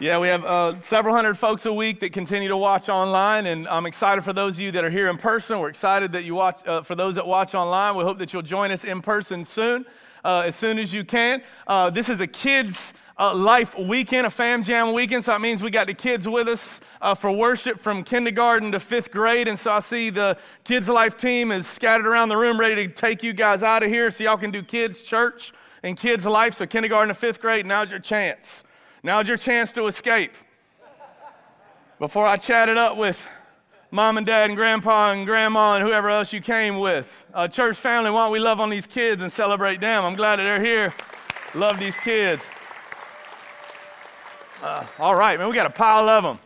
Yeah, we have uh, several hundred folks a week that continue to watch online, and I'm excited for those of you that are here in person. We're excited that you watch. Uh, for those that watch online, we hope that you'll join us in person soon, uh, as soon as you can. Uh, this is a kids. Uh, life weekend, a fam jam weekend. So that means we got the kids with us uh, for worship from kindergarten to fifth grade. And so I see the kids life team is scattered around the room, ready to take you guys out of here so y'all can do kids church and kids life. So kindergarten to fifth grade, now's your chance. Now's your chance to escape. Before I chat it up with mom and dad and grandpa and grandma and whoever else you came with. Uh, church family, why don't we love on these kids and celebrate them? I'm glad that they're here. Love these kids. Uh, all right, man, we got a pile of them.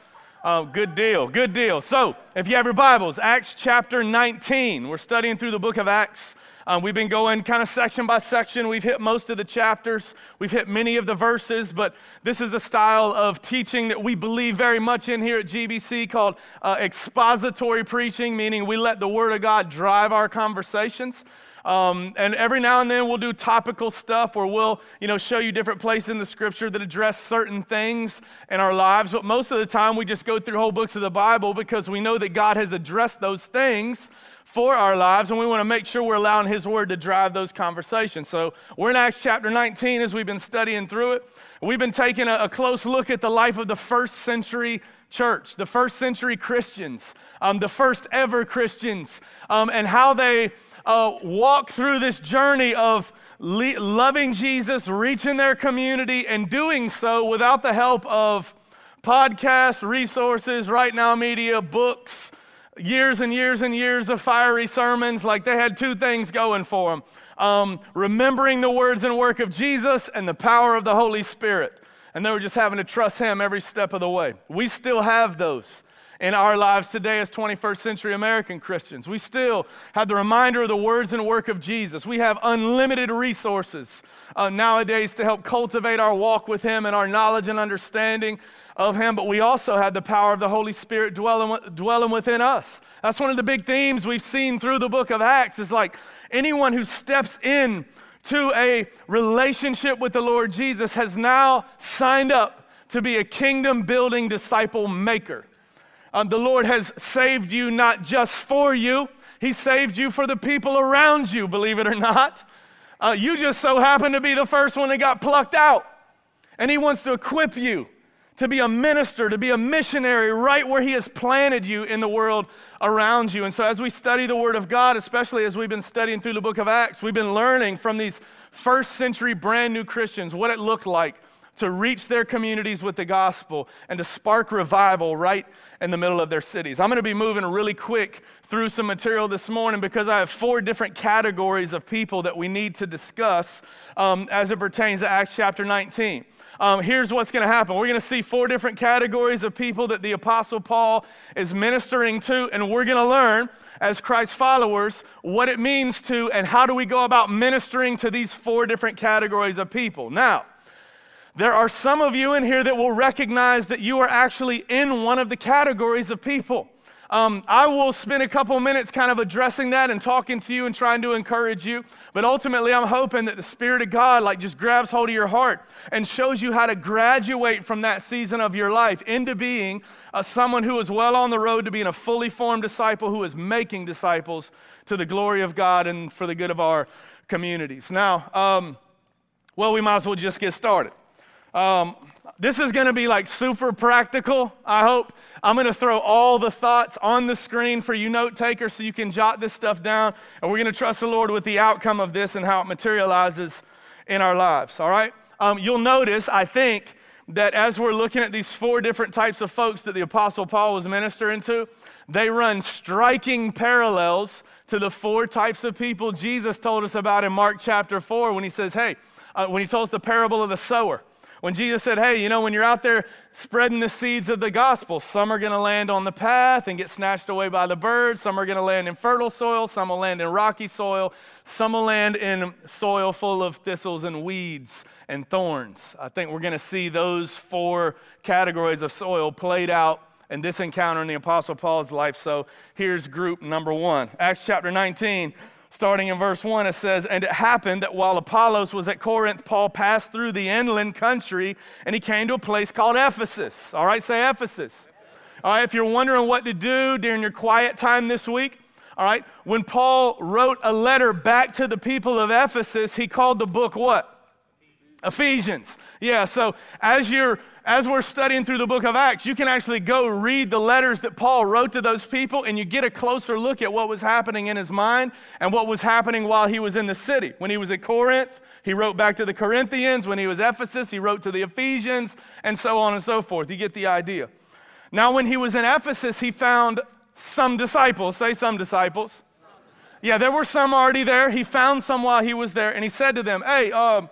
Uh, good deal, good deal. So, if you have your Bibles, Acts chapter 19. We're studying through the book of Acts. Um, we've been going kind of section by section. We've hit most of the chapters, we've hit many of the verses, but this is a style of teaching that we believe very much in here at GBC called uh, expository preaching, meaning we let the Word of God drive our conversations. Um, and every now and then we'll do topical stuff where we'll, you know, show you different places in the scripture that address certain things in our lives. But most of the time we just go through whole books of the Bible because we know that God has addressed those things for our lives, and we want to make sure we're allowing His Word to drive those conversations. So we're in Acts chapter 19 as we've been studying through it. We've been taking a, a close look at the life of the first century church, the first century Christians, um, the first ever Christians, um, and how they uh, walk through this journey of le- loving Jesus, reaching their community, and doing so without the help of podcasts, resources, RightNow Media, books, years and years and years of fiery sermons. Like they had two things going for them um, remembering the words and work of Jesus and the power of the Holy Spirit. And they were just having to trust Him every step of the way. We still have those in our lives today as 21st century American Christians. We still have the reminder of the words and work of Jesus. We have unlimited resources uh, nowadays to help cultivate our walk with Him and our knowledge and understanding of Him, but we also have the power of the Holy Spirit dwelling, dwelling within us. That's one of the big themes we've seen through the book of Acts is like anyone who steps in to a relationship with the Lord Jesus has now signed up to be a kingdom building disciple maker. Um, the Lord has saved you not just for you, He saved you for the people around you, believe it or not. Uh, you just so happen to be the first one that got plucked out. And He wants to equip you to be a minister, to be a missionary right where He has planted you in the world around you. And so, as we study the Word of God, especially as we've been studying through the book of Acts, we've been learning from these first century brand new Christians what it looked like to reach their communities with the gospel and to spark revival right in the middle of their cities. I'm going to be moving really quick through some material this morning because I have four different categories of people that we need to discuss um, as it pertains to Acts chapter 19 um, here's what's going to happen. We're going to see four different categories of people that the Apostle Paul is ministering to, and we're going to learn as Christ followers what it means to and how do we go about ministering to these four different categories of people. Now, there are some of you in here that will recognize that you are actually in one of the categories of people. Um, I will spend a couple minutes kind of addressing that and talking to you and trying to encourage you. But ultimately, I'm hoping that the Spirit of God like just grabs hold of your heart and shows you how to graduate from that season of your life into being a, someone who is well on the road to being a fully formed disciple who is making disciples to the glory of God and for the good of our communities. Now, um, well, we might as well just get started. Um, this is going to be like super practical, I hope. I'm going to throw all the thoughts on the screen for you note takers so you can jot this stuff down. And we're going to trust the Lord with the outcome of this and how it materializes in our lives, all right? Um, you'll notice, I think, that as we're looking at these four different types of folks that the Apostle Paul was ministering to, they run striking parallels to the four types of people Jesus told us about in Mark chapter 4 when he says, hey, uh, when he told us the parable of the sower when Jesus said, Hey, you know, when you're out there spreading the seeds of the gospel, some are going to land on the path and get snatched away by the birds. Some are going to land in fertile soil. Some will land in rocky soil. Some will land in soil full of thistles and weeds and thorns. I think we're going to see those four categories of soil played out in this encounter in the Apostle Paul's life. So here's group number one Acts chapter 19 Starting in verse 1, it says, And it happened that while Apollos was at Corinth, Paul passed through the inland country and he came to a place called Ephesus. All right, say Ephesus. All right, if you're wondering what to do during your quiet time this week, all right, when Paul wrote a letter back to the people of Ephesus, he called the book what? Ephesians. Yeah, so as you're as we're studying through the book of Acts, you can actually go read the letters that Paul wrote to those people and you get a closer look at what was happening in his mind and what was happening while he was in the city. When he was at Corinth, he wrote back to the Corinthians. When he was Ephesus, he wrote to the Ephesians, and so on and so forth. You get the idea. Now, when he was in Ephesus, he found some disciples. Say some disciples. Yeah, there were some already there. He found some while he was there, and he said to them, Hey, uh,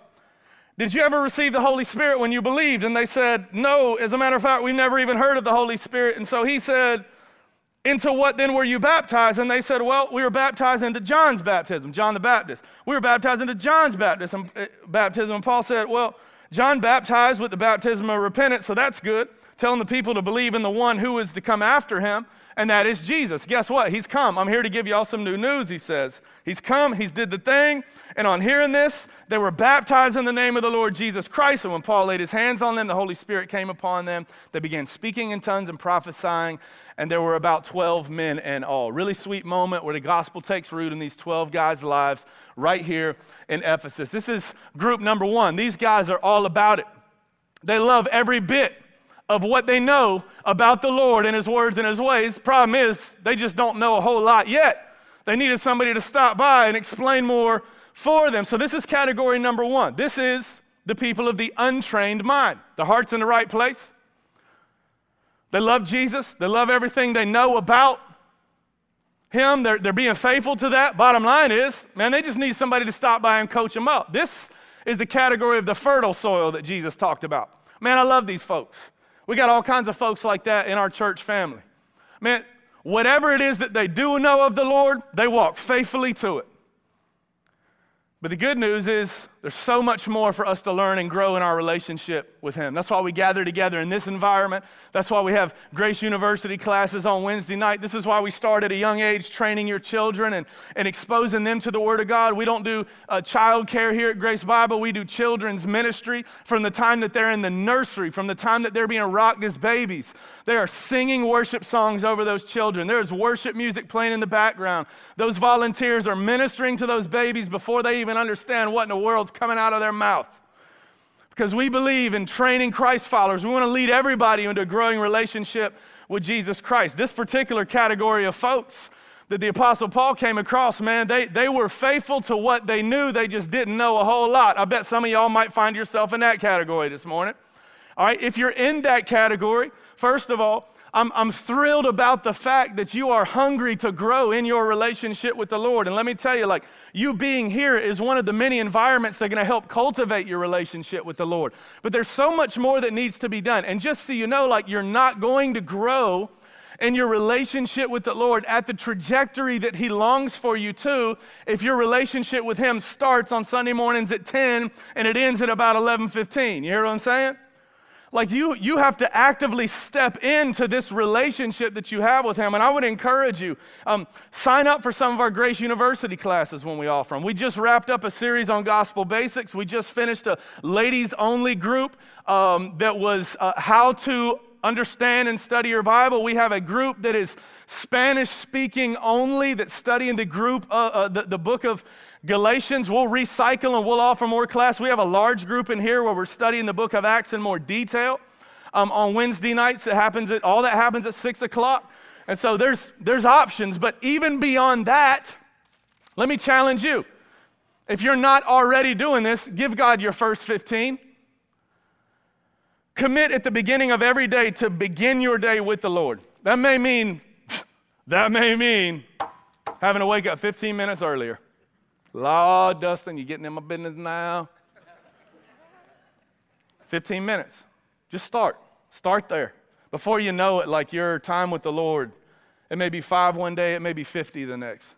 did you ever receive the Holy Spirit when you believed? And they said, No. As a matter of fact, we've never even heard of the Holy Spirit. And so he said, Into what then were you baptized? And they said, Well, we were baptized into John's baptism, John the Baptist. We were baptized into John's baptism. Uh, baptism. And Paul said, Well, John baptized with the baptism of repentance, so that's good, telling the people to believe in the one who is to come after him and that is Jesus. Guess what? He's come. I'm here to give y'all some new news, he says. He's come, he's did the thing, and on hearing this, they were baptized in the name of the Lord Jesus Christ. And when Paul laid his hands on them, the Holy Spirit came upon them. They began speaking in tongues and prophesying, and there were about 12 men in all. Really sweet moment where the gospel takes root in these 12 guys' lives right here in Ephesus. This is group number one. These guys are all about it. They love every bit of what they know about the Lord and His words and His ways. Problem is, they just don't know a whole lot yet. They needed somebody to stop by and explain more for them. So, this is category number one. This is the people of the untrained mind. The heart's in the right place. They love Jesus, they love everything they know about Him. They're, they're being faithful to that. Bottom line is, man, they just need somebody to stop by and coach them up. This is the category of the fertile soil that Jesus talked about. Man, I love these folks. We got all kinds of folks like that in our church family. Man, whatever it is that they do know of the Lord, they walk faithfully to it. But the good news is there's so much more for us to learn and grow in our relationship with Him. That's why we gather together in this environment. That's why we have Grace University classes on Wednesday night. This is why we start at a young age training your children and, and exposing them to the Word of God. We don't do uh, child care here at Grace Bible, we do children's ministry from the time that they're in the nursery, from the time that they're being rocked as babies. They are singing worship songs over those children. There's worship music playing in the background. Those volunteers are ministering to those babies before they even understand what in the world's coming out of their mouth. Because we believe in training Christ followers. We want to lead everybody into a growing relationship with Jesus Christ. This particular category of folks that the Apostle Paul came across, man, they, they were faithful to what they knew. They just didn't know a whole lot. I bet some of y'all might find yourself in that category this morning. All right, if you're in that category, first of all, I'm, I'm thrilled about the fact that you are hungry to grow in your relationship with the Lord. And let me tell you, like, you being here is one of the many environments that are going to help cultivate your relationship with the Lord. But there's so much more that needs to be done. And just so you know, like, you're not going to grow in your relationship with the Lord at the trajectory that He longs for you to if your relationship with Him starts on Sunday mornings at 10 and it ends at about 11:15. You hear what I'm saying? Like you, you have to actively step into this relationship that you have with Him. And I would encourage you, um, sign up for some of our Grace University classes when we offer them. We just wrapped up a series on gospel basics. We just finished a ladies only group um, that was uh, how to understand and study your Bible. We have a group that is Spanish speaking only that's studying the group, uh, uh, the, the book of Galatians. We'll recycle and we'll offer more class. We have a large group in here where we're studying the book of Acts in more detail. Um, on Wednesday nights, it happens at all that happens at six o'clock. And so there's there's options, but even beyond that, let me challenge you. If you're not already doing this, give God your first 15. Commit at the beginning of every day to begin your day with the Lord. That may mean that may mean having to wake up 15 minutes earlier. Lord, Dustin, you getting in my business now? 15 minutes. Just start. Start there. Before you know it, like your time with the Lord, it may be five one day, it may be 50 the next.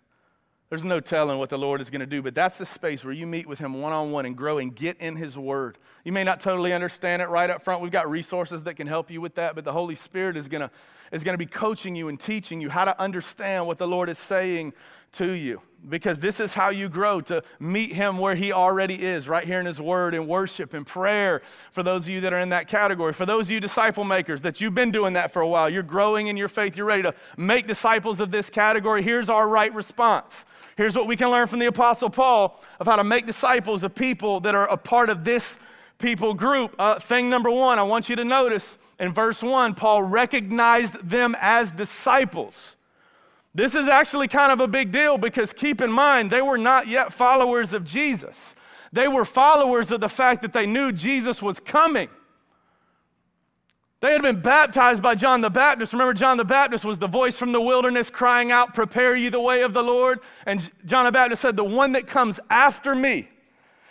There's no telling what the Lord is going to do, but that's the space where you meet with Him one on one and grow and get in His Word. You may not totally understand it right up front. We've got resources that can help you with that, but the Holy Spirit is going to, is going to be coaching you and teaching you how to understand what the Lord is saying to you because this is how you grow to meet him where he already is right here in his word and worship and prayer for those of you that are in that category for those of you disciple makers that you've been doing that for a while you're growing in your faith you're ready to make disciples of this category here's our right response here's what we can learn from the apostle paul of how to make disciples of people that are a part of this people group uh, thing number one i want you to notice in verse 1 paul recognized them as disciples this is actually kind of a big deal because keep in mind, they were not yet followers of Jesus. They were followers of the fact that they knew Jesus was coming. They had been baptized by John the Baptist. Remember, John the Baptist was the voice from the wilderness crying out, Prepare you the way of the Lord. And John the Baptist said, The one that comes after me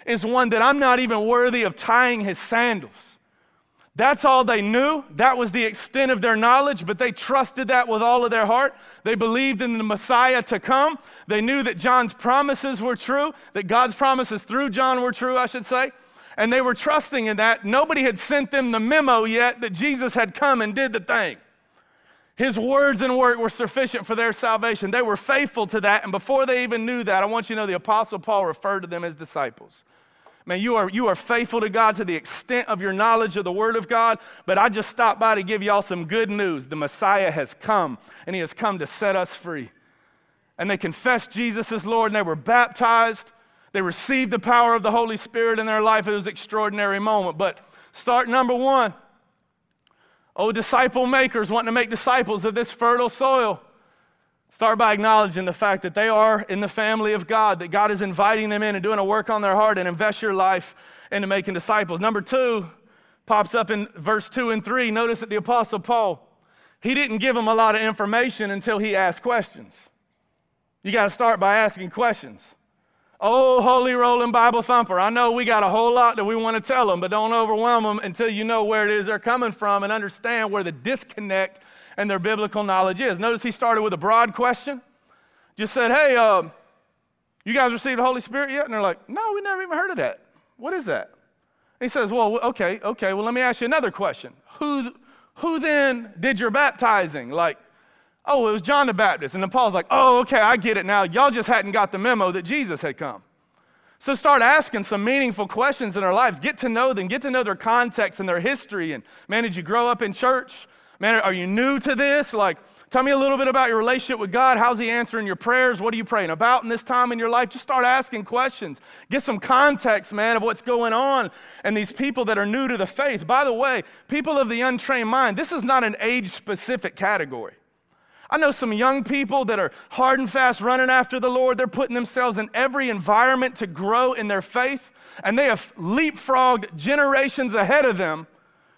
is one that I'm not even worthy of tying his sandals. That's all they knew. That was the extent of their knowledge, but they trusted that with all of their heart. They believed in the Messiah to come. They knew that John's promises were true, that God's promises through John were true, I should say. And they were trusting in that. Nobody had sent them the memo yet that Jesus had come and did the thing. His words and work were sufficient for their salvation. They were faithful to that. And before they even knew that, I want you to know the Apostle Paul referred to them as disciples. Man, you are, you are faithful to God to the extent of your knowledge of the Word of God. But I just stopped by to give y'all some good news. The Messiah has come, and He has come to set us free. And they confessed Jesus as Lord, and they were baptized. They received the power of the Holy Spirit in their life. It was an extraordinary moment. But start number one. Oh, disciple makers wanting to make disciples of this fertile soil. Start by acknowledging the fact that they are in the family of God, that God is inviting them in and doing a work on their heart and invest your life into making disciples. Number two pops up in verse two and three. Notice that the Apostle Paul, he didn't give them a lot of information until he asked questions. You got to start by asking questions. Oh, holy rolling Bible thumper, I know we got a whole lot that we want to tell them, but don't overwhelm them until you know where it is they're coming from and understand where the disconnect and their biblical knowledge is. Notice he started with a broad question. Just said, Hey, uh, you guys received the Holy Spirit yet? And they're like, No, we never even heard of that. What is that? And he says, Well, okay, okay, well, let me ask you another question. Who, who then did your baptizing? Like, oh, it was John the Baptist. And then Paul's like, Oh, okay, I get it now. Y'all just hadn't got the memo that Jesus had come. So start asking some meaningful questions in their lives. Get to know them, get to know their context and their history. And man, did you grow up in church? Man, are you new to this? Like, tell me a little bit about your relationship with God. How's He answering your prayers? What are you praying about in this time in your life? Just start asking questions. Get some context, man, of what's going on. And these people that are new to the faith. By the way, people of the untrained mind, this is not an age specific category. I know some young people that are hard and fast running after the Lord. They're putting themselves in every environment to grow in their faith, and they have leapfrogged generations ahead of them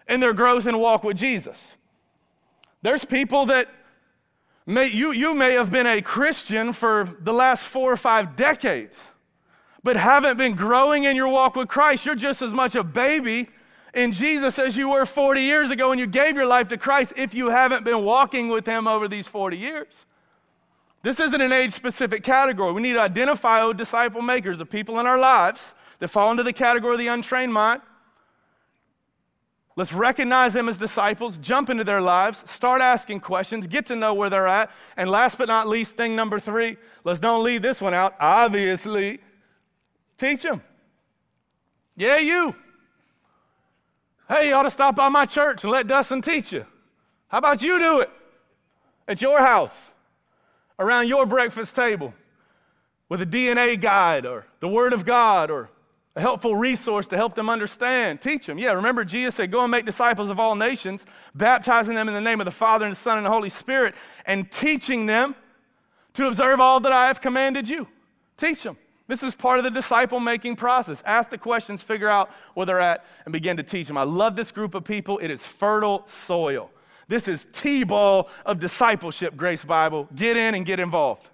in their growth and walk with Jesus. There's people that may, you, you may have been a Christian for the last four or five decades, but haven't been growing in your walk with Christ. You're just as much a baby in Jesus as you were 40 years ago when you gave your life to Christ if you haven't been walking with Him over these 40 years. This isn't an age specific category. We need to identify old disciple makers, the people in our lives that fall into the category of the untrained mind Let's recognize them as disciples, jump into their lives, start asking questions, get to know where they're at. And last but not least, thing number three, let's don't leave this one out. Obviously, teach them. Yeah, you. Hey, you ought to stop by my church and let Dustin teach you. How about you do it at your house, around your breakfast table, with a DNA guide or the Word of God or a helpful resource to help them understand. Teach them. Yeah, remember Jesus said, Go and make disciples of all nations, baptizing them in the name of the Father and the Son and the Holy Spirit, and teaching them to observe all that I have commanded you. Teach them. This is part of the disciple making process. Ask the questions, figure out where they're at, and begin to teach them. I love this group of people. It is fertile soil. This is T ball of discipleship, Grace Bible. Get in and get involved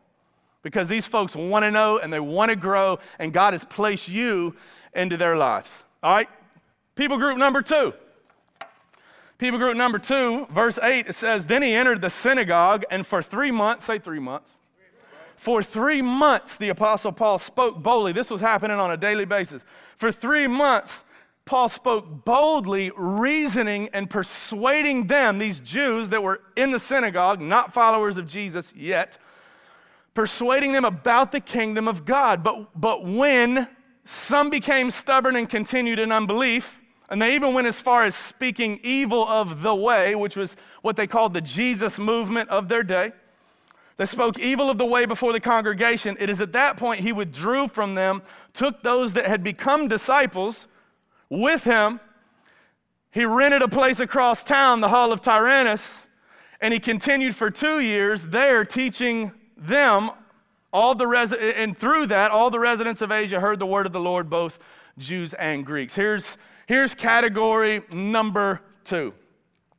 because these folks want to know and they want to grow, and God has placed you into their lives. All right? People group number two. People group number two, verse 8, it says, Then he entered the synagogue, and for three months, say three months, for three months, the Apostle Paul spoke boldly. This was happening on a daily basis. For three months, Paul spoke boldly, reasoning and persuading them, these Jews that were in the synagogue, not followers of Jesus yet, persuading them about the kingdom of God. But, but when some became stubborn and continued in unbelief, and they even went as far as speaking evil of the way, which was what they called the Jesus movement of their day. They spoke evil of the way before the congregation. It is at that point he withdrew from them, took those that had become disciples with him. He rented a place across town, the Hall of Tyrannus, and he continued for two years there teaching them all the res- and through that all the residents of Asia heard the word of the Lord both Jews and Greeks. Here's Here's category number two.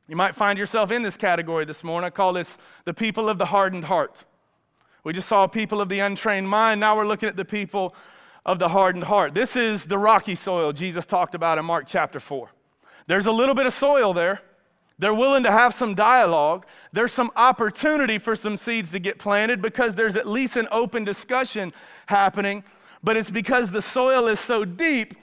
You might find yourself in this category this morning. I call this the people of the hardened heart. We just saw people of the untrained mind. Now we're looking at the people of the hardened heart. This is the rocky soil Jesus talked about in Mark chapter 4. There's a little bit of soil there. They're willing to have some dialogue. There's some opportunity for some seeds to get planted because there's at least an open discussion happening. But it's because the soil is so deep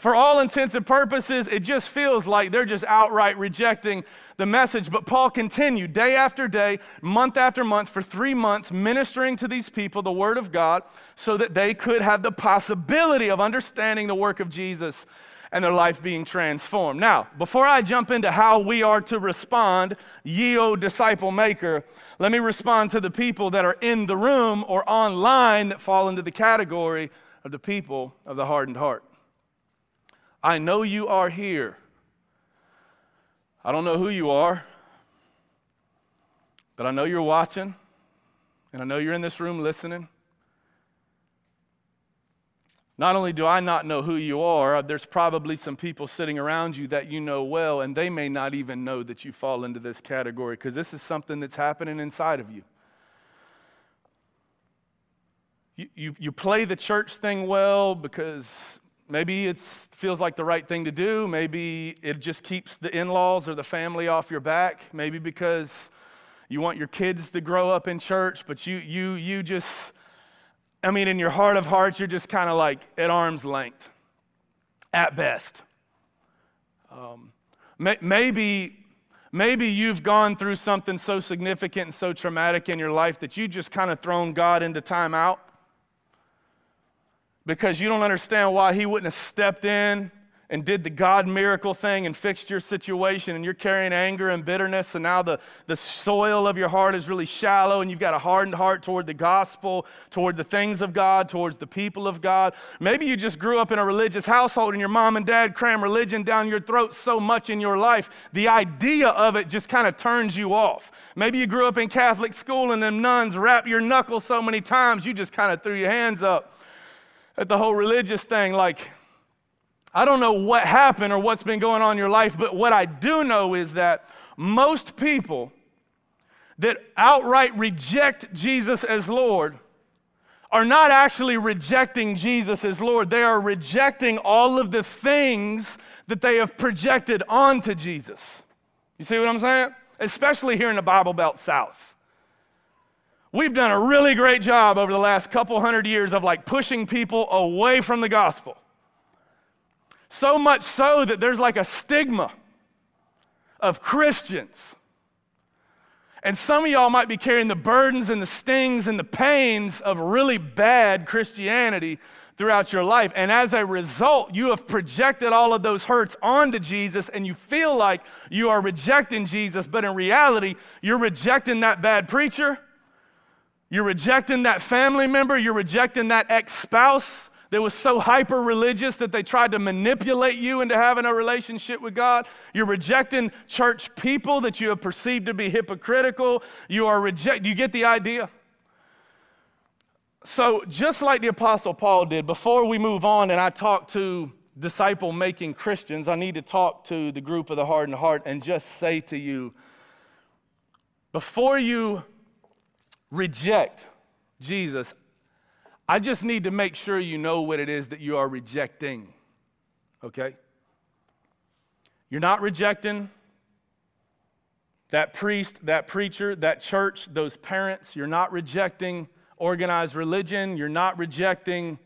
for all intents and purposes, it just feels like they're just outright rejecting the message. But Paul continued day after day, month after month, for three months, ministering to these people the Word of God so that they could have the possibility of understanding the work of Jesus and their life being transformed. Now, before I jump into how we are to respond, ye o disciple maker, let me respond to the people that are in the room or online that fall into the category of the people of the hardened heart. I know you are here. I don't know who you are, but I know you're watching, and I know you're in this room listening. Not only do I not know who you are, there's probably some people sitting around you that you know well, and they may not even know that you fall into this category because this is something that's happening inside of you. You, you, you play the church thing well because Maybe it feels like the right thing to do. Maybe it just keeps the in laws or the family off your back. Maybe because you want your kids to grow up in church, but you, you, you just, I mean, in your heart of hearts, you're just kind of like at arm's length at best. Um, may, maybe, maybe you've gone through something so significant and so traumatic in your life that you just kind of thrown God into timeout because you don't understand why he wouldn't have stepped in and did the God miracle thing and fixed your situation, and you're carrying anger and bitterness, and now the, the soil of your heart is really shallow, and you've got a hardened heart toward the gospel, toward the things of God, towards the people of God. Maybe you just grew up in a religious household, and your mom and dad cram religion down your throat so much in your life, the idea of it just kind of turns you off. Maybe you grew up in Catholic school, and them nuns wrap your knuckles so many times, you just kind of threw your hands up at the whole religious thing. Like, I don't know what happened or what's been going on in your life, but what I do know is that most people that outright reject Jesus as Lord are not actually rejecting Jesus as Lord. They are rejecting all of the things that they have projected onto Jesus. You see what I'm saying? Especially here in the Bible Belt South. We've done a really great job over the last couple hundred years of like pushing people away from the gospel. So much so that there's like a stigma of Christians. And some of y'all might be carrying the burdens and the stings and the pains of really bad Christianity throughout your life. And as a result, you have projected all of those hurts onto Jesus and you feel like you are rejecting Jesus, but in reality, you're rejecting that bad preacher you're rejecting that family member. You're rejecting that ex spouse that was so hyper religious that they tried to manipulate you into having a relationship with God. You're rejecting church people that you have perceived to be hypocritical. You are reject. You get the idea? So, just like the Apostle Paul did, before we move on and I talk to disciple making Christians, I need to talk to the group of the hardened heart and just say to you before you reject Jesus, I just need to make sure you know what it is that you are rejecting. Okay? You're not rejecting that priest, that preacher, that church, those parents. You're not rejecting organized religion. You're not rejecting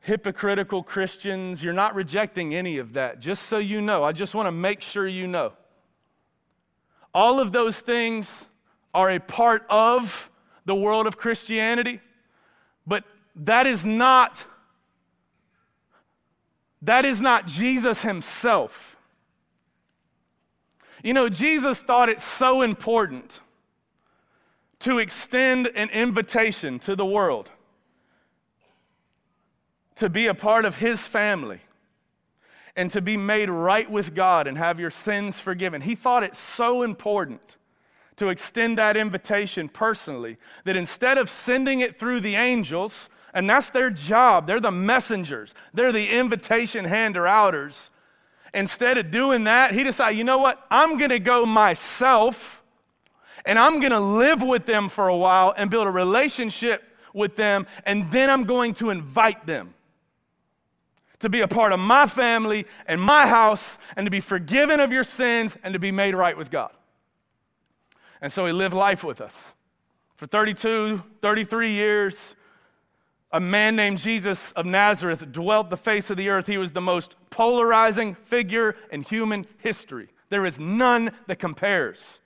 hypocritical Christians. You're not rejecting any of that. Just so you know, I just want to make sure you know. All of those things are a part of the world of Christianity, but that is not that is not Jesus himself. You know, Jesus thought it so important to extend an invitation to the world to be a part of his family and to be made right with God and have your sins forgiven. He thought it so important to extend that invitation personally that instead of sending it through the angels, and that's their job, they're the messengers, they're the invitation hander outers. Instead of doing that, he decided, you know what? I'm going to go myself and I'm going to live with them for a while and build a relationship with them, and then I'm going to invite them to be a part of my family and my house and to be forgiven of your sins and to be made right with God. And so he lived life with us. For 32, 33 years, a man named Jesus of Nazareth dwelt the face of the earth. He was the most polarizing figure in human history. There is none that compares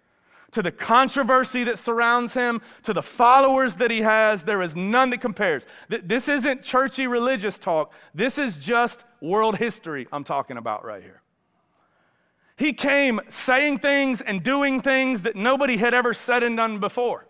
to the controversy that surrounds him, to the followers that he has, there is none that compares. This isn't churchy religious talk. This is just world history I'm talking about right here. He came saying things and doing things that nobody had ever said and done before.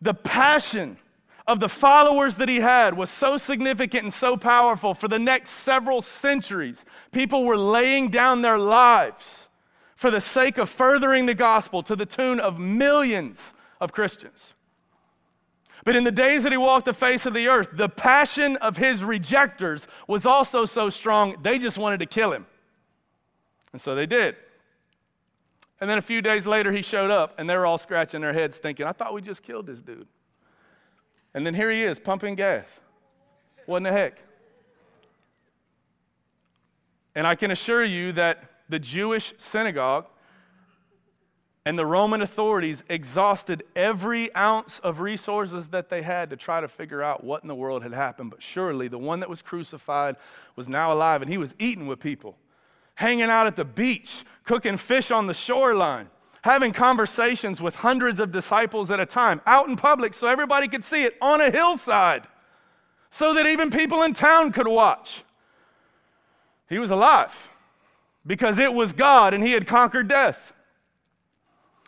The passion of the followers that he had was so significant and so powerful for the next several centuries. People were laying down their lives for the sake of furthering the gospel to the tune of millions of Christians. But in the days that he walked the face of the earth, the passion of his rejectors was also so strong, they just wanted to kill him. And so they did. And then a few days later, he showed up, and they were all scratching their heads thinking, I thought we just killed this dude. And then here he is, pumping gas. What in the heck? And I can assure you that the Jewish synagogue and the Roman authorities exhausted every ounce of resources that they had to try to figure out what in the world had happened. But surely the one that was crucified was now alive and he was eating with people, hanging out at the beach, cooking fish on the shoreline, having conversations with hundreds of disciples at a time, out in public so everybody could see it on a hillside, so that even people in town could watch. He was alive because it was God and he had conquered death.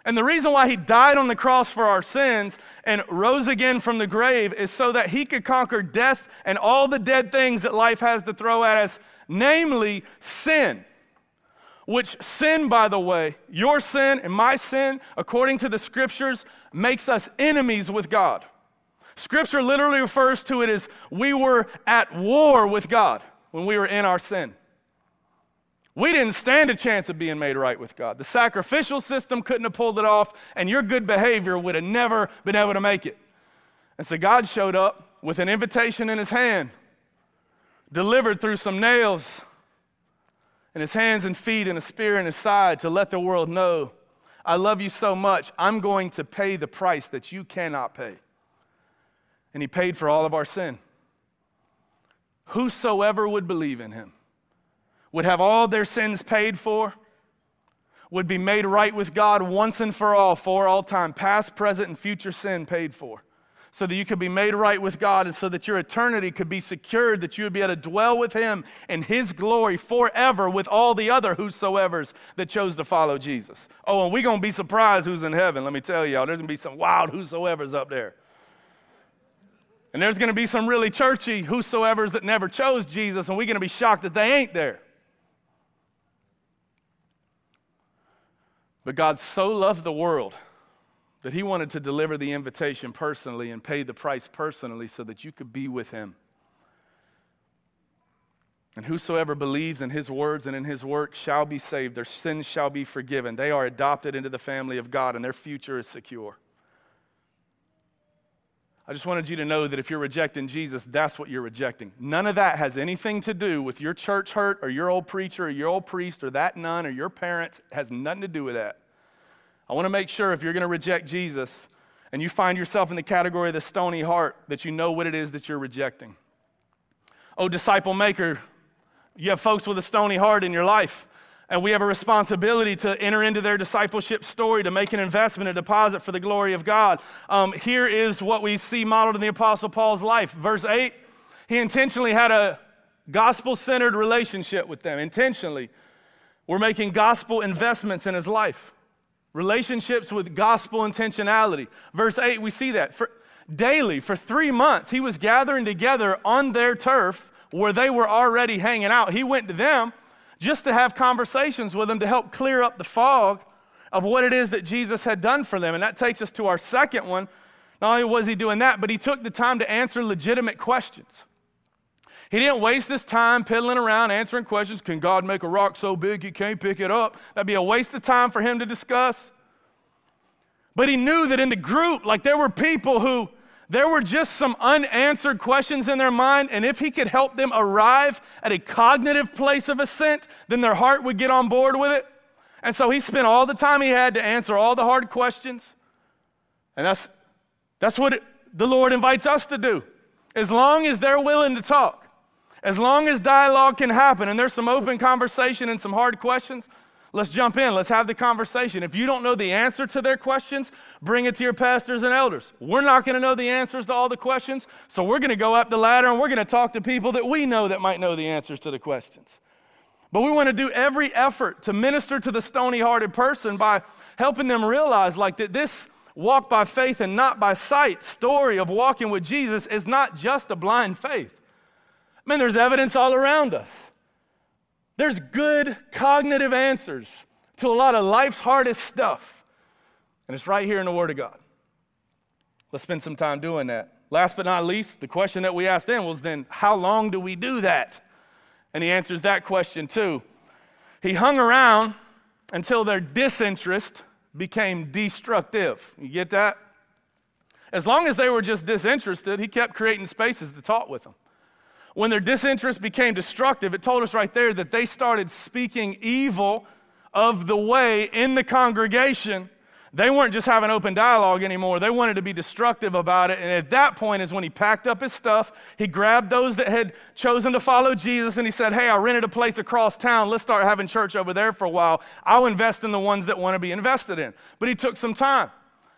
And the reason why he died on the cross for our sins and rose again from the grave is so that he could conquer death and all the dead things that life has to throw at us, namely sin. Which sin, by the way, your sin and my sin, according to the scriptures, makes us enemies with God. Scripture literally refers to it as we were at war with God when we were in our sin. We didn't stand a chance of being made right with God. The sacrificial system couldn't have pulled it off, and your good behavior would have never been able to make it. And so God showed up with an invitation in his hand, delivered through some nails in his hands and feet and a spear in his side to let the world know I love you so much, I'm going to pay the price that you cannot pay. And he paid for all of our sin. Whosoever would believe in him would have all their sins paid for, would be made right with God once and for all, for all time, past, present, and future sin paid for. So that you could be made right with God and so that your eternity could be secured, that you would be able to dwell with Him in His glory forever with all the other whosoever's that chose to follow Jesus. Oh, and we're going to be surprised who's in heaven. Let me tell y'all, there's going to be some wild whosoever's up there. And there's going to be some really churchy whosoever's that never chose Jesus, and we're going to be shocked that they ain't there. But God so loved the world that He wanted to deliver the invitation personally and pay the price personally so that you could be with Him. And whosoever believes in his words and in his work shall be saved. Their sins shall be forgiven. They are adopted into the family of God, and their future is secure. I just wanted you to know that if you're rejecting Jesus, that's what you're rejecting. None of that has anything to do with your church hurt or your old preacher or your old priest or that nun or your parents. It has nothing to do with that. I want to make sure if you're going to reject Jesus and you find yourself in the category of the stony heart, that you know what it is that you're rejecting. Oh, disciple maker, you have folks with a stony heart in your life. And we have a responsibility to enter into their discipleship story, to make an investment, a deposit for the glory of God. Um, here is what we see modeled in the Apostle Paul's life. Verse 8, he intentionally had a gospel centered relationship with them. Intentionally. We're making gospel investments in his life, relationships with gospel intentionality. Verse 8, we see that. For, daily, for three months, he was gathering together on their turf where they were already hanging out. He went to them just to have conversations with them to help clear up the fog of what it is that Jesus had done for them. And that takes us to our second one. Not only was he doing that, but he took the time to answer legitimate questions. He didn't waste his time piddling around answering questions. Can God make a rock so big he can't pick it up? That'd be a waste of time for him to discuss. But he knew that in the group, like there were people who there were just some unanswered questions in their mind, and if he could help them arrive at a cognitive place of assent, then their heart would get on board with it. And so he spent all the time he had to answer all the hard questions. And that's, that's what it, the Lord invites us to do. As long as they're willing to talk, as long as dialogue can happen and there's some open conversation and some hard questions, Let's jump in. Let's have the conversation. If you don't know the answer to their questions, bring it to your pastors and elders. We're not going to know the answers to all the questions, so we're going to go up the ladder and we're going to talk to people that we know that might know the answers to the questions. But we want to do every effort to minister to the stony hearted person by helping them realize like that this walk by faith and not by sight story of walking with Jesus is not just a blind faith. I mean, there's evidence all around us. There's good cognitive answers to a lot of life's hardest stuff. And it's right here in the Word of God. Let's spend some time doing that. Last but not least, the question that we asked then was then, how long do we do that? And he answers that question too. He hung around until their disinterest became destructive. You get that? As long as they were just disinterested, he kept creating spaces to talk with them when their disinterest became destructive, it told us right there that they started speaking evil of the way in the congregation. They weren't just having open dialogue anymore. They wanted to be destructive about it. And at that point is when he packed up his stuff. He grabbed those that had chosen to follow Jesus and he said, Hey, I rented a place across town. Let's start having church over there for a while. I'll invest in the ones that want to be invested in. But he took some time.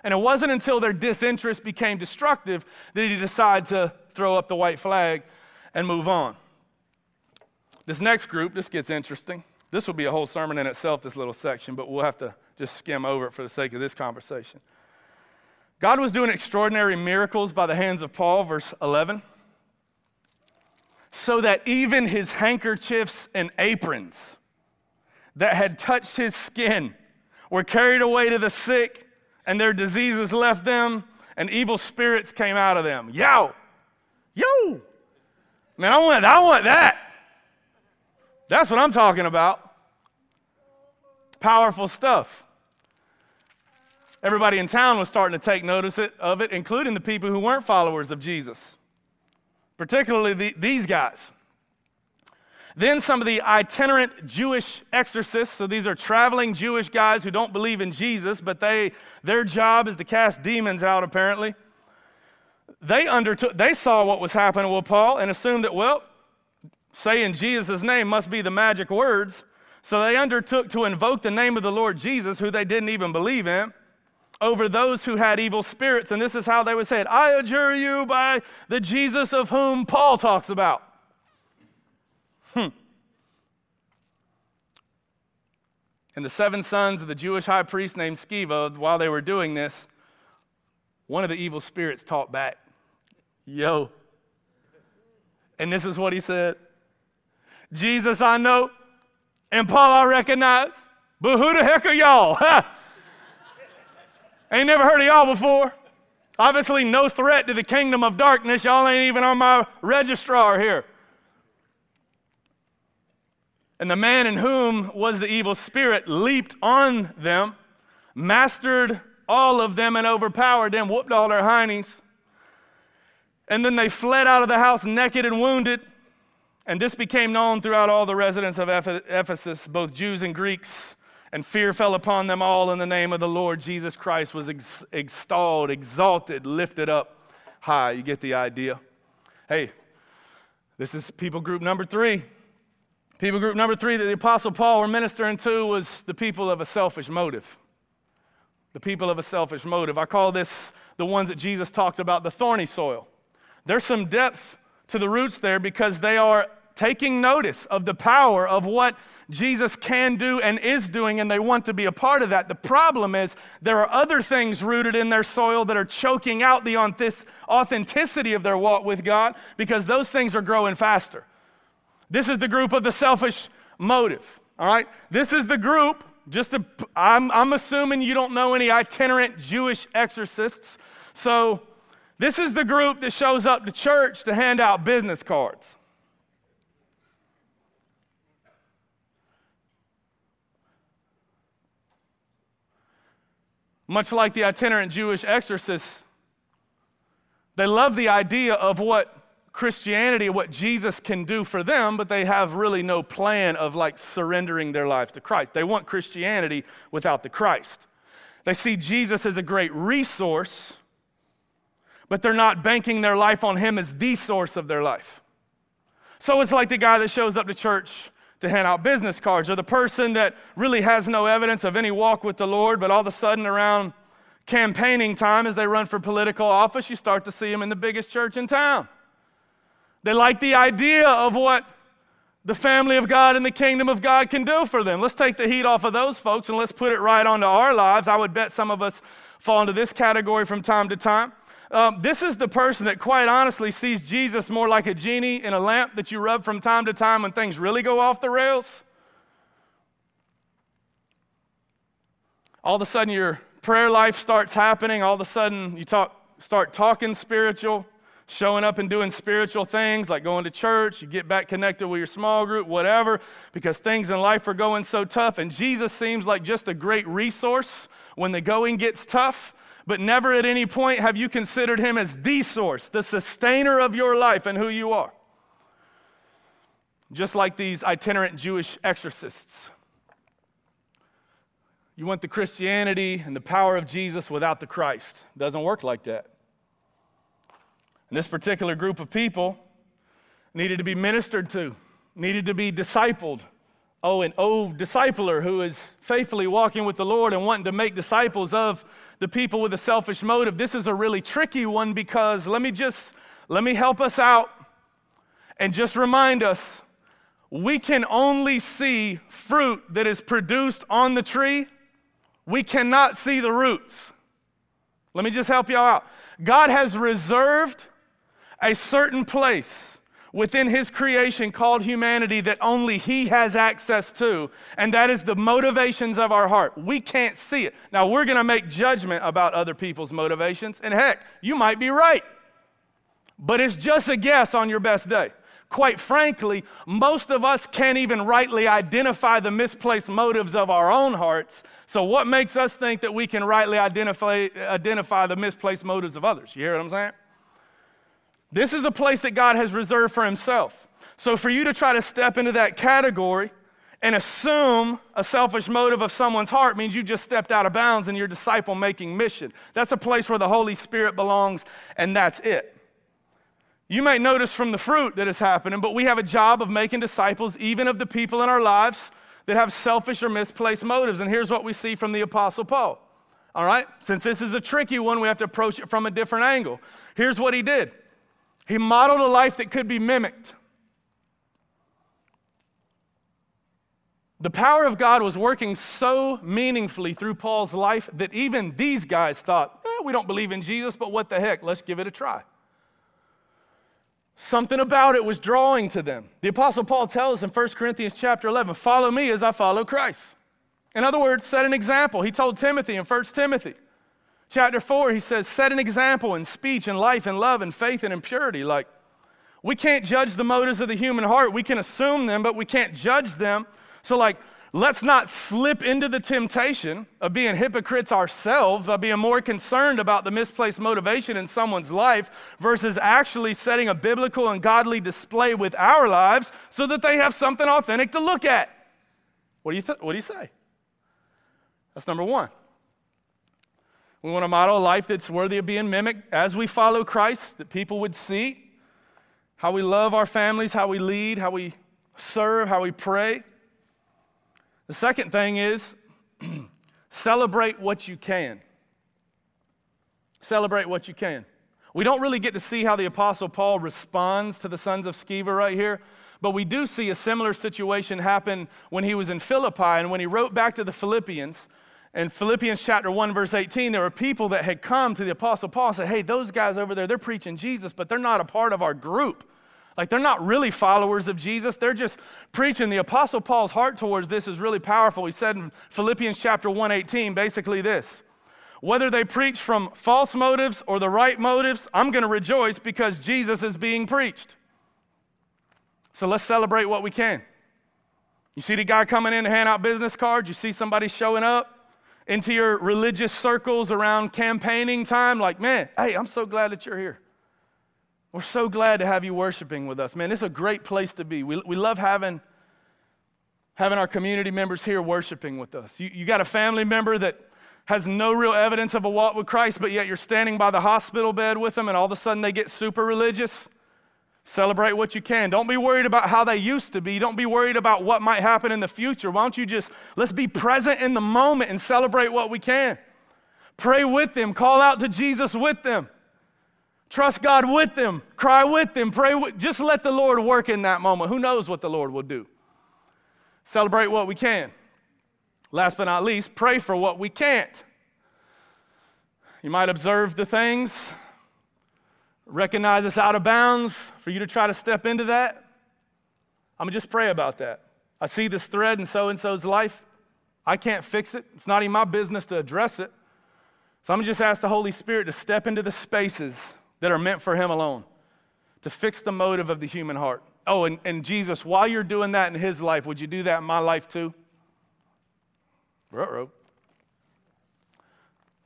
And it wasn't until their disinterest became destructive that he decided to throw up the white flag and move on. This next group, this gets interesting. This will be a whole sermon in itself, this little section, but we'll have to just skim over it for the sake of this conversation. God was doing extraordinary miracles by the hands of Paul, verse 11, so that even his handkerchiefs and aprons that had touched his skin were carried away to the sick, and their diseases left them, and evil spirits came out of them. Yo! Yo! Man, I want, I want that. That's what I'm talking about. Powerful stuff. Everybody in town was starting to take notice of it, including the people who weren't followers of Jesus, particularly the, these guys. Then some of the itinerant Jewish exorcists, so these are traveling Jewish guys who don't believe in Jesus, but they, their job is to cast demons out, apparently they undertook, they saw what was happening with Paul and assumed that, well, saying Jesus' name must be the magic words. So they undertook to invoke the name of the Lord Jesus, who they didn't even believe in, over those who had evil spirits. And this is how they would say it I adjure you by the Jesus of whom Paul talks about. Hmm. And the seven sons of the Jewish high priest named Sceva, while they were doing this, one of the evil spirits talked back. Yo. And this is what he said Jesus, I know, and Paul, I recognize, but who the heck are y'all? ain't never heard of y'all before. Obviously, no threat to the kingdom of darkness. Y'all ain't even on my registrar here. And the man in whom was the evil spirit leaped on them, mastered all of them, and overpowered them, whooped all their heinies And then they fled out of the house naked and wounded. And this became known throughout all the residents of Ephesus, both Jews and Greeks. And fear fell upon them all in the name of the Lord Jesus Christ was ex- extolled, exalted, lifted up high. You get the idea. Hey, this is people group number three. People group number three that the Apostle Paul were ministering to was the people of a selfish motive. The people of a selfish motive. I call this the ones that Jesus talked about, the thorny soil. There's some depth to the roots there because they are taking notice of the power of what Jesus can do and is doing, and they want to be a part of that. The problem is there are other things rooted in their soil that are choking out the authenticity of their walk with God because those things are growing faster. This is the group of the selfish motive, all right? This is the group, just to, I'm, I'm assuming you don't know any itinerant Jewish exorcists. So this is the group that shows up to church to hand out business cards. Much like the itinerant Jewish exorcists, they love the idea of what Christianity, what Jesus can do for them, but they have really no plan of like surrendering their lives to Christ. They want Christianity without the Christ. They see Jesus as a great resource but they're not banking their life on Him as the source of their life. So it's like the guy that shows up to church to hand out business cards, or the person that really has no evidence of any walk with the Lord, but all of a sudden around campaigning time as they run for political office, you start to see them in the biggest church in town. They like the idea of what the family of God and the kingdom of God can do for them. Let's take the heat off of those folks and let's put it right onto our lives. I would bet some of us fall into this category from time to time. Um, this is the person that, quite honestly, sees Jesus more like a genie in a lamp that you rub from time to time when things really go off the rails. All of a sudden, your prayer life starts happening. All of a sudden, you talk, start talking spiritual, showing up and doing spiritual things like going to church. You get back connected with your small group, whatever, because things in life are going so tough. And Jesus seems like just a great resource when the going gets tough but never at any point have you considered him as the source, the sustainer of your life and who you are. Just like these itinerant Jewish exorcists. You want the Christianity and the power of Jesus without the Christ. Doesn't work like that. And this particular group of people needed to be ministered to, needed to be discipled. Oh, an oh discipler who is faithfully walking with the Lord and wanting to make disciples of the people with a selfish motive. This is a really tricky one because let me just let me help us out and just remind us we can only see fruit that is produced on the tree. We cannot see the roots. Let me just help y'all out. God has reserved a certain place within his creation called humanity that only he has access to, and that is the motivations of our heart. We can't see it. Now, we're going to make judgment about other people's motivations, and heck, you might be right, but it's just a guess on your best day. Quite frankly, most of us can't even rightly identify the misplaced motives of our own hearts. So, what makes us think that we can rightly identify, identify the misplaced motives of others? You hear what I'm saying? This is a place that God has reserved for Himself. So for you to try to step into that category and assume a selfish motive of someone's heart means you just stepped out of bounds in your disciple making mission. That's a place where the Holy Spirit belongs, and that's it. You may notice from the fruit that is happening, but we have a job of making disciples, even of the people in our lives that have selfish or misplaced motives. And here's what we see from the Apostle Paul. All right? Since this is a tricky one, we have to approach it from a different angle. Here's what he did he modeled a life that could be mimicked. The power of God was working so meaningfully through Paul's life that even these guys thought, eh, we don't believe in Jesus, but what the heck, let's give it a try. Something about it was drawing to them. The apostle Paul tells in 1 Corinthians chapter 11, "Follow me as I follow Christ." In other words, set an example. He told Timothy in 1 Timothy, Chapter 4, he says, Set an example in speech and life and love and faith and in purity. Like, we can't judge the motives of the human heart. We can assume them, but we can't judge them. So, like, Let's not slip into the temptation of being hypocrites ourselves, of being more concerned about the misplaced motivation in someone's life versus actually setting a biblical and godly display with our lives so that they have something authentic to look at. What do you, th- what do you say? That's number one. We want to model a life that's worthy of being mimicked as we follow Christ, that people would see how we love our families, how we lead, how we serve, how we pray. The second thing is celebrate what you can. Celebrate what you can. We don't really get to see how the Apostle Paul responds to the sons of Sceva right here, but we do see a similar situation happen when he was in Philippi and when he wrote back to the Philippians. In Philippians chapter 1, verse 18, there were people that had come to the Apostle Paul and said, Hey, those guys over there, they're preaching Jesus, but they're not a part of our group. Like they're not really followers of Jesus, they're just preaching. The apostle Paul's heart towards this is really powerful. He said in Philippians chapter 1:18 basically this. Whether they preach from false motives or the right motives, I'm going to rejoice because Jesus is being preached. So let's celebrate what we can. You see the guy coming in to hand out business cards, you see somebody showing up into your religious circles around campaigning time like, "Man, hey, I'm so glad that you're here." We're so glad to have you worshiping with us. Man, it's a great place to be. We, we love having, having our community members here worshiping with us. You, you got a family member that has no real evidence of a walk with Christ, but yet you're standing by the hospital bed with them and all of a sudden they get super religious. Celebrate what you can. Don't be worried about how they used to be. Don't be worried about what might happen in the future. Why don't you just, let's be present in the moment and celebrate what we can. Pray with them, call out to Jesus with them. Trust God with them. Cry with them. Pray with, just let the Lord work in that moment. Who knows what the Lord will do? Celebrate what we can. Last but not least, pray for what we can't. You might observe the things, recognize it's out of bounds for you to try to step into that. I'm gonna just pray about that. I see this thread in so and so's life. I can't fix it. It's not even my business to address it. So I'm gonna just ask the Holy Spirit to step into the spaces that are meant for Him alone, to fix the motive of the human heart. Oh, and, and Jesus, while you're doing that in His life, would you do that in my life too?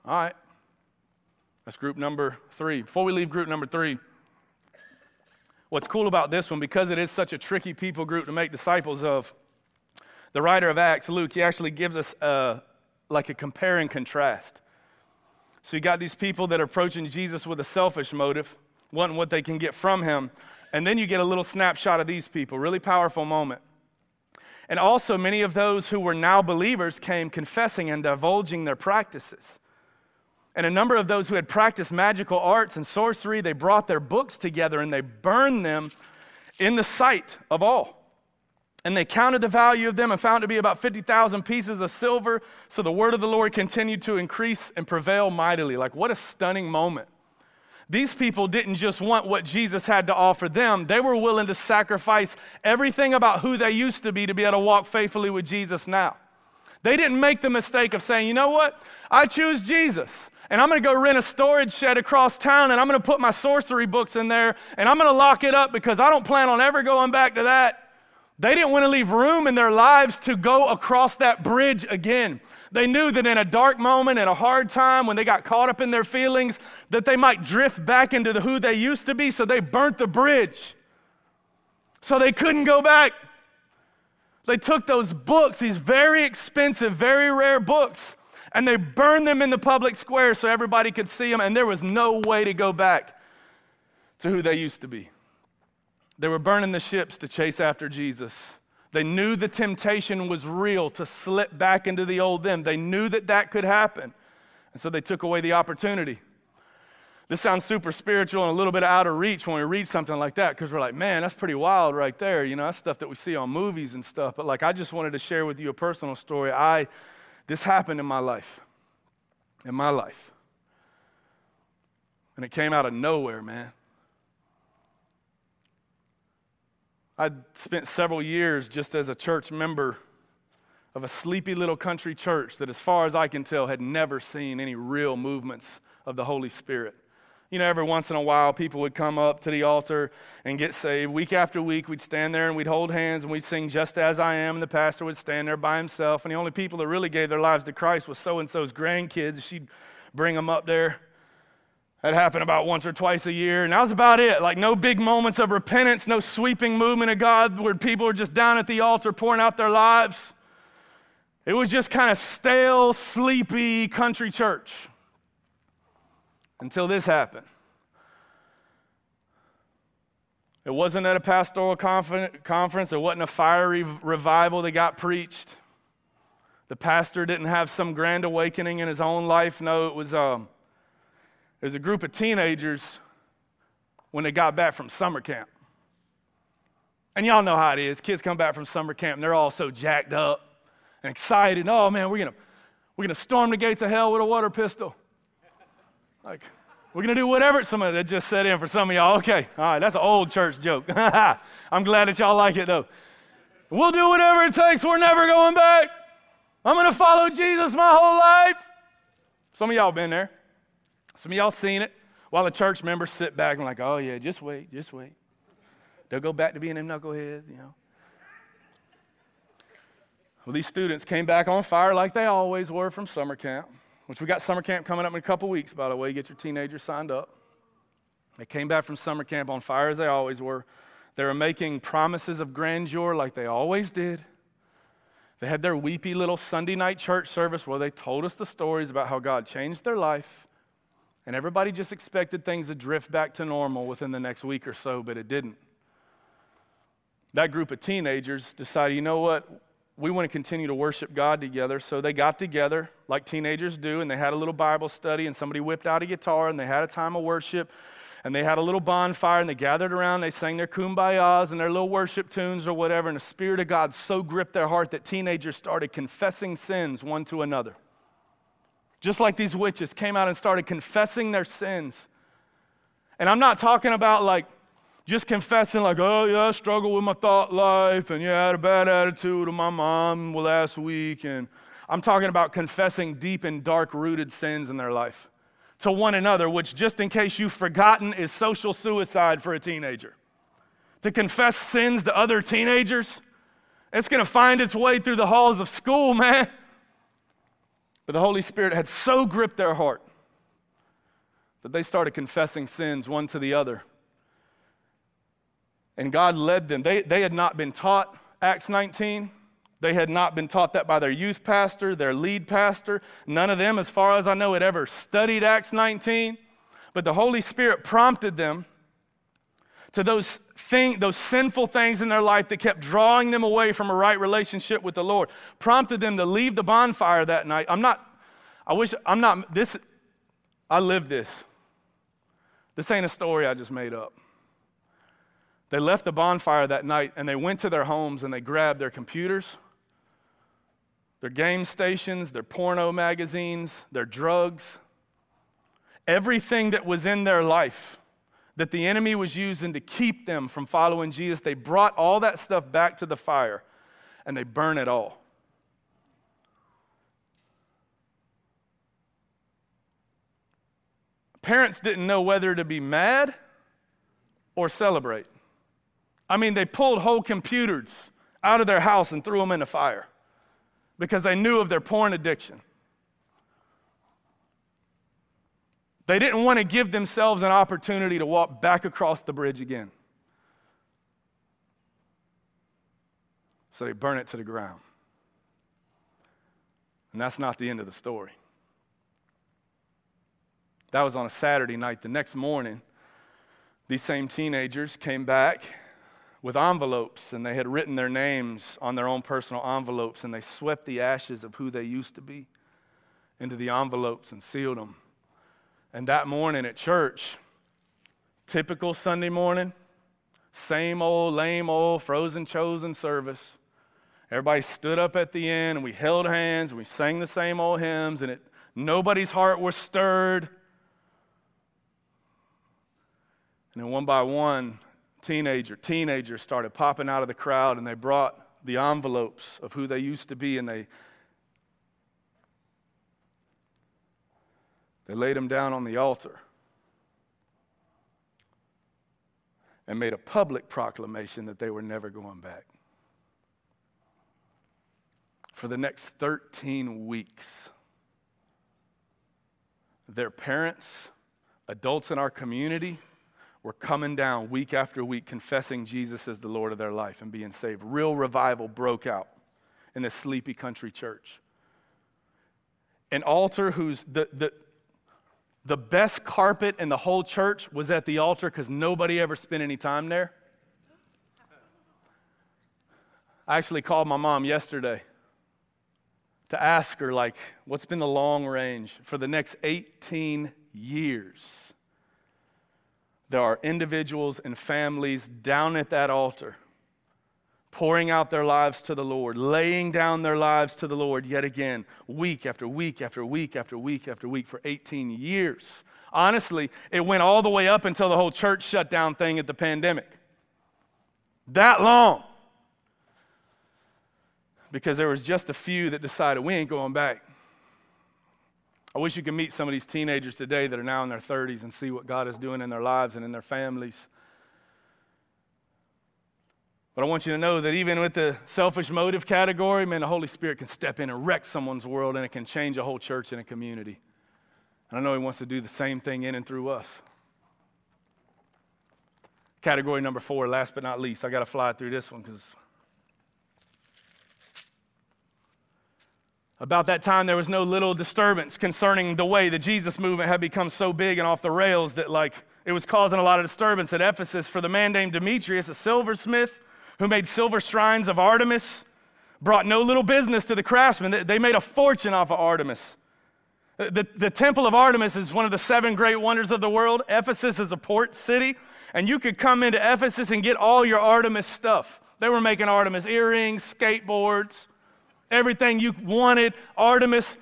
All right. That's group number three. Before we leave group number three, what's cool about this one, because it is such a tricky people group to make disciples of, the writer of Acts, Luke, he actually gives us a, like a compare and contrast. So you got these people that are approaching Jesus with a selfish motive, wanting what they can get from him. And then you get a little snapshot of these people, really powerful moment. And also, many of those who were now believers came confessing and divulging their practices. And a number of those who had practiced magical arts and sorcery, they brought their books together and they burned them in the sight of all. And they counted the value of them and found to be about 50,000 pieces of silver. So the word of the Lord continued to increase and prevail mightily. Like, what a stunning moment. These people didn't just want what Jesus had to offer them, they were willing to sacrifice everything about who they used to be to be able to walk faithfully with Jesus now. They didn't make the mistake of saying, you know what? I choose Jesus. And I'm going to go rent a storage shed across town and I'm going to put my sorcery books in there and I'm going to lock it up because I don't plan on ever going back to that. They didn't want to leave room in their lives to go across that bridge again. They knew that in a dark moment, in a hard time, when they got caught up in their feelings, that they might drift back into the who they used to be, so they burnt the bridge. So they couldn't go back. They took those books, these very expensive, very rare books, and they burned them in the public square so everybody could see them, and there was no way to go back to who they used to be. They were burning the ships to chase after Jesus. They knew the temptation was real to slip back into the old them. They knew that that could happen. And so they took away the opportunity. This sounds super spiritual and a little bit out of reach when we read something like that because we're like, man, that's pretty wild right there. You know, that's stuff that we see on movies and stuff. But like, I just wanted to share with you a personal story. I, this happened in my life. In my life. And it came out of nowhere, man. I'd spent several years just as a church member of a sleepy little country church that, as far as I can tell, had never seen any real movements of the Holy Spirit. You know, every once in a while, people would come up to the altar and get saved. Week after week, we'd stand there and we'd hold hands and we'd sing Just As I Am, and the pastor would stand there by himself. And the only people that really gave their lives to Christ was so and so's grandkids. She'd bring them up there. That happened about once or twice a year, and that was about it. Like, no big moments of repentance, no sweeping movement of God where people are just down at the altar pouring out their lives. It was just kind of stale, sleepy country church until this happened. It wasn't at a pastoral conference, it wasn't a fiery revival that got preached. The pastor didn't have some grand awakening in his own life. No, it was, um, it was a group of teenagers when they got back from summer camp. And y'all know how it is. Kids come back from summer camp and they're all so jacked up and excited. Oh man, we're gonna we're gonna storm the gates of hell with a water pistol. Like, we're gonna do whatever. Somebody that just set in for some of y'all. Okay, all right, that's an old church joke. I'm glad that y'all like it though. We'll do whatever it takes. We're never going back. I'm gonna follow Jesus my whole life. Some of y'all been there. Some of y'all seen it. While the church members sit back and like, oh yeah, just wait, just wait. They'll go back to being them knuckleheads, you know. Well, these students came back on fire like they always were from summer camp, which we got summer camp coming up in a couple weeks, by the way. Get your teenagers signed up. They came back from summer camp on fire as they always were. They were making promises of grandeur like they always did. They had their weepy little Sunday night church service where they told us the stories about how God changed their life. And everybody just expected things to drift back to normal within the next week or so, but it didn't. That group of teenagers decided, you know what? We want to continue to worship God together. So they got together like teenagers do, and they had a little Bible study, and somebody whipped out a guitar, and they had a time of worship, and they had a little bonfire, and they gathered around, they sang their kumbayas and their little worship tunes or whatever, and the Spirit of God so gripped their heart that teenagers started confessing sins one to another. Just like these witches came out and started confessing their sins. And I'm not talking about like just confessing, like, oh, yeah, I struggle with my thought life, and yeah, I had a bad attitude of my mom last week. And I'm talking about confessing deep and dark rooted sins in their life to one another, which, just in case you've forgotten, is social suicide for a teenager. To confess sins to other teenagers, it's going to find its way through the halls of school, man. But the Holy Spirit had so gripped their heart that they started confessing sins one to the other and God led them. They, they had not been taught Acts 19. They had not been taught that by their youth pastor, their lead pastor. None of them, as far as I know, had ever studied Acts 19. But the Holy Spirit prompted them to those, thing, those sinful things in their life that kept drawing them away from a right relationship with the Lord. Prompted them to leave the bonfire that night. I'm not, I wish, I'm not, this, I lived this. This ain't a story I just made up. They left the bonfire that night and they went to their homes and they grabbed their computers, their game stations, their porno magazines, their drugs, everything that was in their life that the enemy was using to keep them from following Jesus. They brought all that stuff back to the fire and they burn it all. Parents didn't know whether to be mad or celebrate. I mean, they pulled whole computers out of their house and threw them in the fire because they knew of their porn addiction. They didn't want to give themselves an opportunity to walk back across the bridge again. So they burn it to the ground. And that's not the end of the story. That was on a Saturday night. The next morning, these same teenagers came back with envelopes, and they had written their names on their own personal envelopes, and they swept the ashes of who they used to be into the envelopes and sealed them. And that morning at church, typical Sunday morning, same old, lame old, frozen chosen service. Everybody stood up at the end, and we held hands, and we sang the same old hymns, and it, nobody's heart was stirred. And then one by one, teenager, teenagers started popping out of the crowd and they brought the envelopes of who they used to be and they they laid them down on the altar. and made a public proclamation that they were never going back. For the next 13 weeks, their parents, adults in our community, were coming down week after week confessing Jesus as the Lord of their life and being saved. Real revival broke out in this sleepy country church. An altar whose the, the, the best carpet in the whole church was at the altar because nobody ever spent any time there. I actually called my mom yesterday to ask her, like, what's been the long range for the next 18 years? There are individuals and families down at that altar pouring out their lives to the Lord, laying down their lives to the Lord yet again, week after week after week after week after week for 18 years. Honestly, it went all the way up until the whole church shut down thing at the pandemic. That long. Because there was just a few that decided we ain't going back. I wish you could meet some of these teenagers today that are now in their 30s and see what God is doing in their lives and in their families. But I want you to know that even with the selfish motive category, man, the Holy Spirit can step in and wreck someone's world and it can change a whole church and a community. And I know He wants to do the same thing in and through us. Category number four, last but not least, I got to fly through this one because About that time, there was no little disturbance concerning the way the Jesus movement had become so big and off the rails that, like, it was causing a lot of disturbance at Ephesus for the man named Demetrius, a silversmith who made silver shrines of Artemis, brought no little business to the craftsmen. They made a fortune off of Artemis. The, the temple of Artemis is one of the seven great wonders of the world. Ephesus is a port city, and you could come into Ephesus and get all your Artemis stuff. They were making Artemis earrings, skateboards, everything you wanted, Artemis.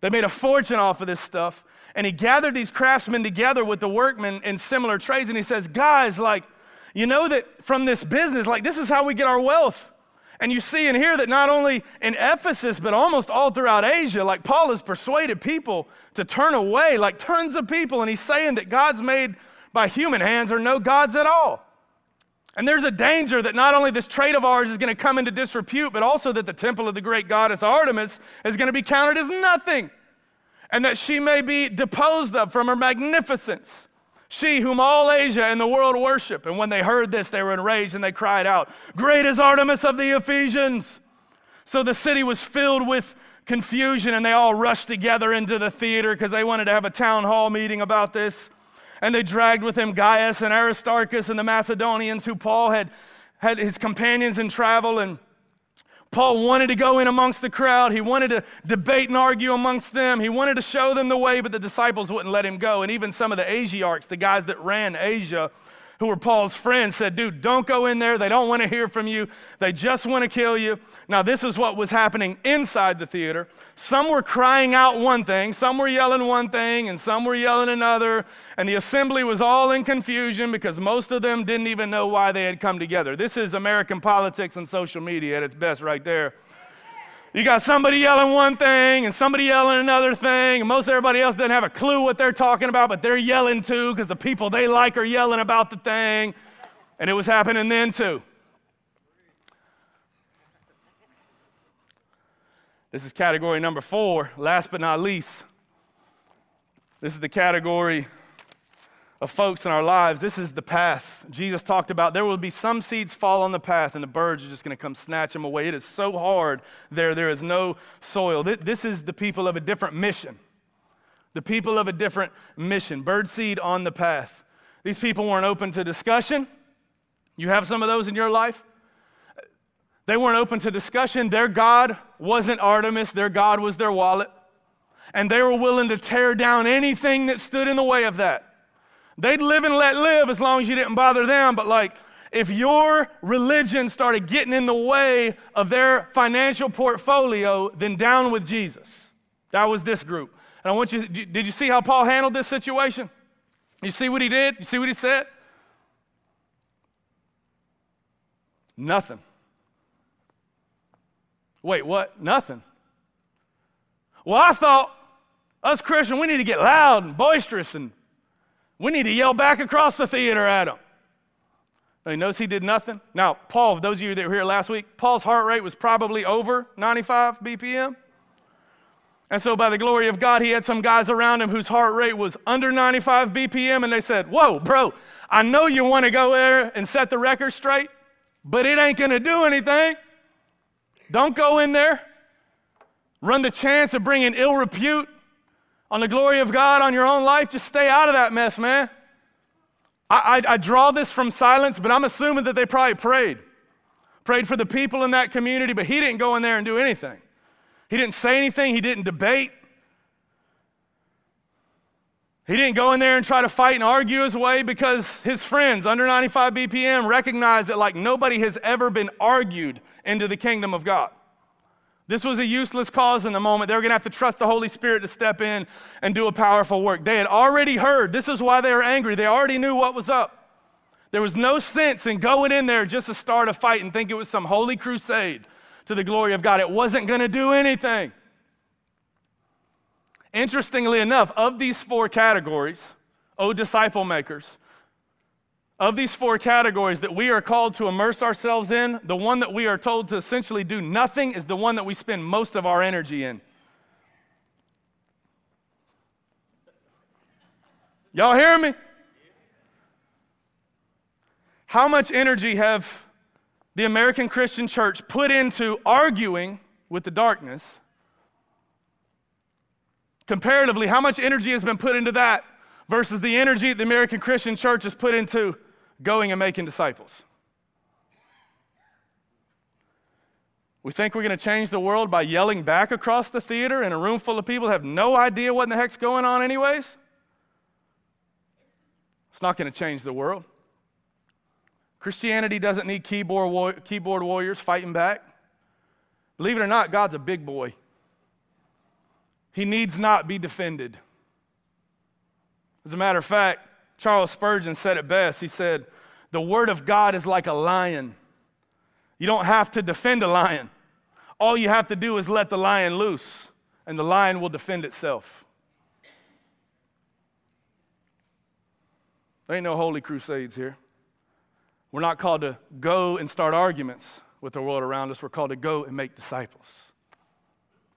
They made a fortune off of this stuff. And he gathered these craftsmen together with the workmen in similar trades. And he says, Guys, like, you know that from this business, like, this is how we get our wealth. And you see and hear that not only in Ephesus, but almost all throughout Asia, like Paul has persuaded people to turn away, like tons of people. And he's saying that gods made by human hands are no gods at all. And there's a danger that not only this trade of ours is going to come into disrepute, but also that the temple of the great goddess Artemis is going to be counted as nothing, and that she may be deposed of from her magnificence. She whom all Asia and the world worship. And when they heard this, they were enraged and they cried out, Great is Artemis of the Ephesians! So the city was filled with confusion, and they all rushed together into the theater because they wanted to have a town hall meeting about this and they dragged with him Gaius and Aristarchus and the Macedonians, who Paul had had his companions in travel. And Paul wanted to go in amongst the crowd. He wanted to debate and argue amongst them. He wanted to show them the way, but the disciples wouldn't let him go. And even some of the Asiarchs, the guys that ran Asia, who were Paul's friends, said, Dude, don't go in there. They don't want to hear from you. They just want to kill you. Now, this is what was happening inside the theater. Some were crying out one thing, some were yelling one thing, and some were yelling another. And the assembly was all in confusion because most of them didn't even know why they had come together. This is American politics and social media at its best, right there. You got somebody yelling one thing and somebody yelling another thing, and most everybody else doesn't have a clue what they're talking about, but they're yelling too because the people they like are yelling about the thing. And it was happening then too. This is category number four, last but not least. This is the category of folks in our lives, this is the path. Jesus talked about there will be some seeds fall on the path, and the birds are just going to come snatch them away. It is so hard there, there is no soil. This is the people of a different mission. The people of a different mission. Bird seed on the path. These people weren't open to discussion. You have some of those in your life? They weren't open to discussion. Their God wasn't Artemis, their God was their wallet. And they were willing to tear down anything that stood in the way of that. They'd live and let live as long as you didn't bother them. But, like, if your religion started getting in the way of their financial portfolio, then down with Jesus. That was this group. And I want you, did you see how Paul handled this situation? You see what he did? You see what he said? Nothing. Wait, what? Nothing. Well, I thought us Christians, we need to get loud and boisterous and we need to yell back across the theater at them. He knows he did nothing. Now, Paul, those of you that were here last week, Paul's heart rate was probably over 95 BPM. And so, by the glory of God, he had some guys around him whose heart rate was under 95 BPM, and they said, Whoa, bro, I know you want to go there and set the record straight, but it ain't going to do anything. Don't go in there. Run the chance of bringing ill repute on the glory of God on your own life. Just stay out of that mess, man. I, I, I draw this from silence, but I'm assuming that they probably prayed. Prayed for the people in that community, but he didn't go in there and do anything. He didn't say anything, he didn't debate. He didn't go in there and try to fight and argue his way because his friends under 95 BPM recognize that, like, nobody has ever been argued into the kingdom of God. This was a useless cause in the moment. They were going to have to trust the Holy Spirit to step in and do a powerful work. They had already heard. This is why they were angry. They already knew what was up. There was no sense in going in there just to start a fight and think it was some holy crusade to the glory of God. It wasn't going to do anything. Interestingly enough, of these four categories, oh, disciple makers, of these four categories that we are called to immerse ourselves in, the one that we are told to essentially do nothing is the one that we spend most of our energy in. Y'all hear me? How much energy have the American Christian church put into arguing with the darkness? Comparatively, how much energy has been put into that versus the energy the American Christian church has put into going and making disciples. We think we're going to change the world by yelling back across the theater in a room full of people have no idea what in the heck's going on, anyways. It's not going to change the world. Christianity doesn't need keyboard, war- keyboard warriors fighting back. Believe it or not, God's a big boy. He needs not be defended. As a matter of fact, Charles Spurgeon said it best. He said, The word of God is like a lion. You don't have to defend a lion. All you have to do is let the lion loose, and the lion will defend itself. There ain't no holy crusades here. We're not called to go and start arguments with the world around us. We're called to go and make disciples.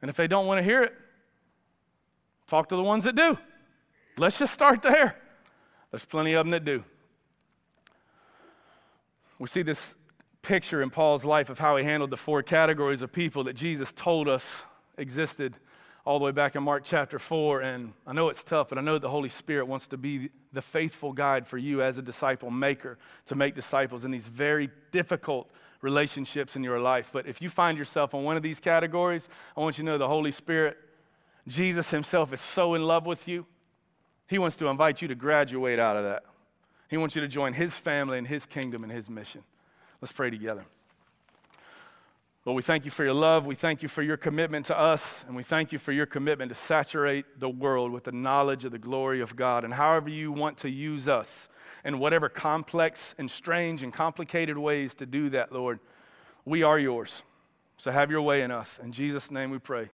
And if they don't want to hear it, talk to the ones that do. Let's just start there. There's plenty of them that do. We see this picture in Paul's life of how he handled the four categories of people that Jesus told us existed all the way back in Mark chapter 4. And I know it's tough, but I know the Holy Spirit wants to be the faithful guide for you as a disciple maker to make disciples in these very difficult relationships in your life. But if you find yourself in one of these categories, I want you to know the Holy Spirit, Jesus Himself, is so in love with you. He wants to invite you to graduate out of that. He wants you to join His family and His kingdom and His mission. Let's pray together. Lord, we thank you for your love. We thank you for your commitment to us. And we thank you for your commitment to saturate the world with the knowledge of the glory of God. And however you want to use us in whatever complex and strange and complicated ways to do that, Lord, we are yours. So have your way in us. In Jesus' name we pray.